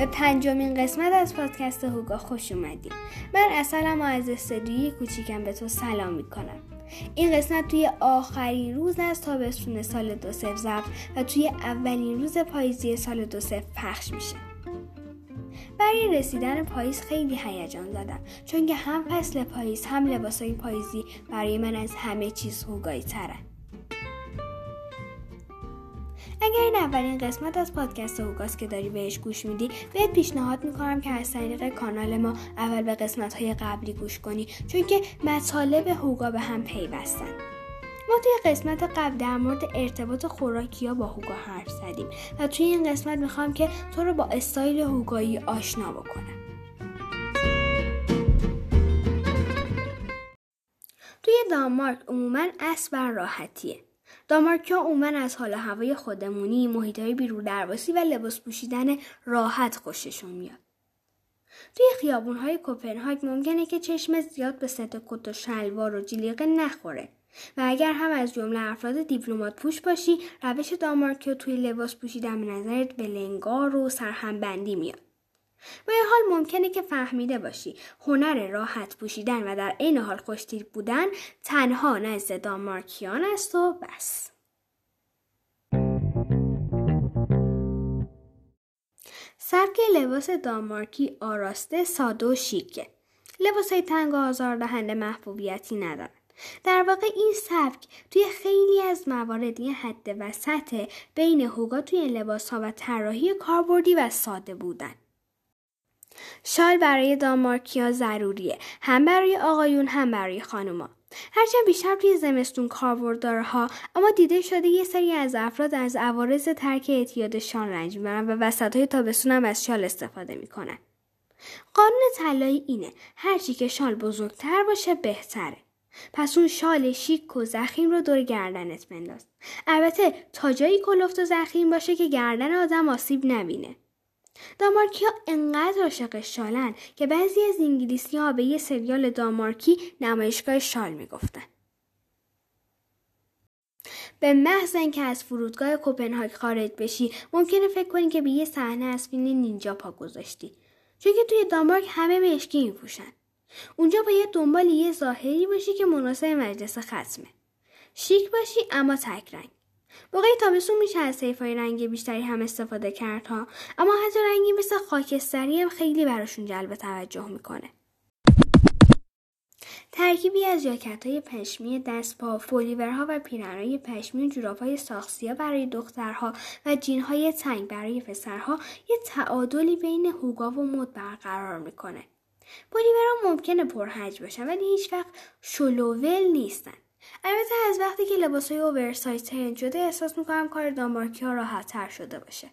به پنجمین قسمت از پادکست هوگا خوش اومدیم من اصلا از استدیوی کوچیکم به تو سلام می‌کنم. این قسمت توی آخرین روز از تابستون سال دو ضبط و توی اولین روز پاییزی سال دو پخش میشه. برای رسیدن پاییز خیلی هیجان زدم چون که هم فصل پاییز هم لباسای پاییزی برای من از همه چیز هوگایی ترن این اولین قسمت از پادکست هوگاست که داری بهش گوش میدی بهت پیشنهاد می‌کنم که از طریق کانال ما اول به قسمت های قبلی گوش کنی چون که مطالب هوگا به هم پیوستن. ما توی قسمت قبل در مورد ارتباط خوراکی ها با هوگا حرف زدیم و توی این قسمت می‌خوام که تو رو با استایل هوگایی آشنا بکنم. توی دانمارک عموما اسب راحتیه. دامارکیا عموما از حال هوای خودمونی، محیطهای بیرون درواسی و لباس پوشیدن راحت خوششون میاد. توی خیابونهای کوپنهاگ ممکنه که چشم زیاد به ست کت و شلوار و جلیقه نخوره و اگر هم از جمله افراد دیپلمات پوش باشی روش دامارکیا توی لباس پوشیدن به نظرت بلنگار و سرهمبندی میاد یه حال ممکنه که فهمیده باشی. هنر راحت پوشیدن و در عین حال خوشتیر بودن تنها نزد دانمارکیان است و بس. سبک لباس دانمارکی آراسته ساده و شیکه. لباس های تنگ و آزاردهنده محبوبیتی ندارد در واقع این سبک توی خیلی از موارد یه حد وسط بین هوگا توی لباس ها و طراحی کاربردی و ساده بودن. شال برای دامارکیا ضروریه. هم برای آقایون هم برای خانوما. هرچند بیشتر توی زمستون کاربردارها اما دیده شده یه سری از افراد از عوارض ترک اعتیاد شال رنج می‌برن و وسط های تابستون هم از شال استفاده می‌کنن. قانون طلایی اینه هرچی که شال بزرگتر باشه بهتره. پس اون شال شیک و زخیم رو دور گردنت بنداز. البته تا جایی کلفت و زخیم باشه که گردن آدم آسیب نبینه. دامارکی ها انقدر عاشق شالن که بعضی از انگلیسی ها به یه سریال دامارکی نمایشگاه شال می‌گفتن. به محض اینکه از فرودگاه کوپنهاگ خارج بشی ممکنه فکر کنی که به یه صحنه از فیلم نینجا پا گذاشتی. چون که توی دانمارک همه مشکی میپوشن. اونجا باید دنبال یه ظاهری باشی که مناسب مجلس ختمه. شیک باشی اما تک رنگ. موقع تابستون میشه از های رنگ بیشتری هم استفاده کرد ها اما حتی رنگی مثل خاکستری هم خیلی براشون جلب توجه می‌کنه ترکیبی از جاکت های پشمی دستپا، فولیورها و پیرنهای پشمی و جوراب های ساخسیا برای دخترها و جین های تنگ برای پسرها یه تعادلی بین هوگا و مد برقرار می‌کنه. پولیورها ممکنه پرحج باشن ولی هیچ وقت شلوول نیستن. البته از وقتی که لباس های اوورسایز ترند شده احساس می‌کنم کار دامارکی ها راحت تر شده باشه.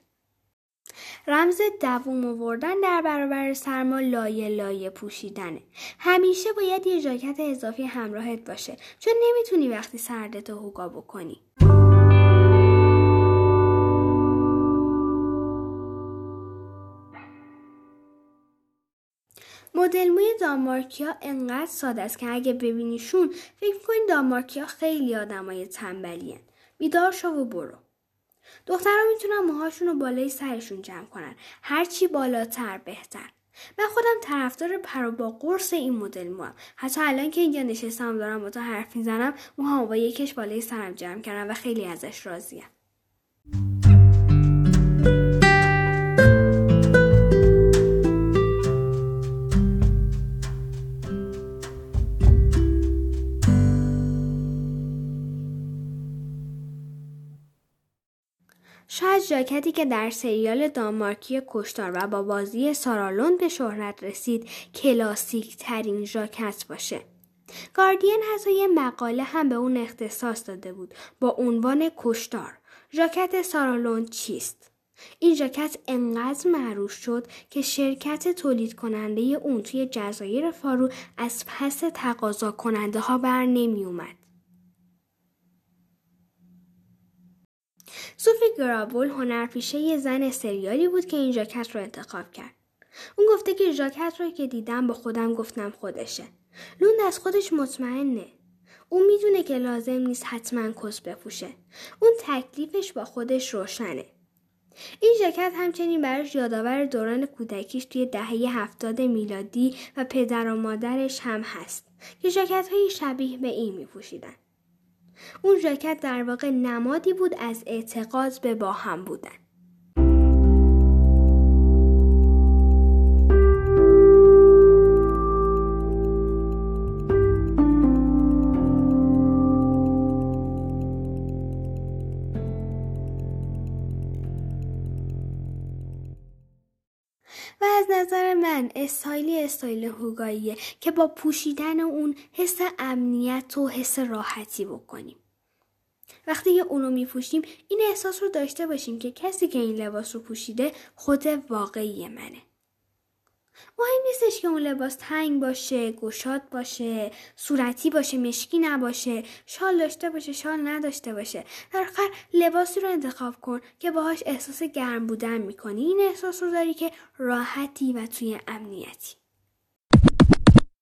رمز دووم آوردن در برابر سرما لایه لایه پوشیدنه. همیشه باید یه ژاکت اضافی همراهت باشه چون نمی‌تونی وقتی سردتو هوگا بکنی. مدل موی دانمارکیا انقدر ساده است که اگه ببینیشون فکر کنی دانمارکیا خیلی آدمای تنبلین بیدار شو و برو. دخترها می‌تونن موهاشون رو بالای سرشون جمع کنن. هرچی بالاتر بهتر. من خودم طرفدار پر با قرص این مدل موام حتی الان که اینجا نشستم دارم با تو حرف می‌زنم موهام با یکش بالای سرم جمع کردم و خیلی ازش راضیم. شاید ژاکتی که در سریال دانمارکی کشتار و با بازی سارالون به شهرت رسید کلاسیک ترین ژاکت باشه. گاردین حتی یه مقاله هم به اون اختصاص داده بود با عنوان کشتار. ژاکت سارالون چیست؟ این ژاکت انقدر معروف شد که شرکت تولید کننده اون توی جزایر فارو از پس تقاضا کننده ها بر نمی اومد. سوفی گرابول هنرپیشه زن سریالی بود که این ژاکت رو انتخاب کرد. اون گفته که ژاکت رو که دیدم با خودم گفتم خودشه. لوند از خودش مطمئنه. اون می‌دونه که لازم نیست حتما کس بپوشه. اون تکلیفش با خودش روشنه. این ژاکت همچنین براش یادآور دوران کودکیش توی دهه هفتاد میلادی و پدر و مادرش هم هست که ژاکت های شبیه به این می پوشیدن. اون ژاکت در واقع نمادی بود از اعتقاد به با هم بودن. و از نظر من استایلی استایل هوگاییه که با پوشیدن اون حس امنیت و حس راحتی بکنیم. وقتی که اونو میپوشیم این احساس رو داشته باشیم که کسی که این لباس رو پوشیده خود واقعی منه. مهم نیستش که اون لباس تنگ باشه، گشاد باشه، صورتی باشه، مشکی نباشه، شال داشته باشه، شال نداشته باشه. در آخر لباسی رو انتخاب کن که باهاش احساس گرم بودن می‌کنی. این احساس رو داری که راحتی و توی امنیتی.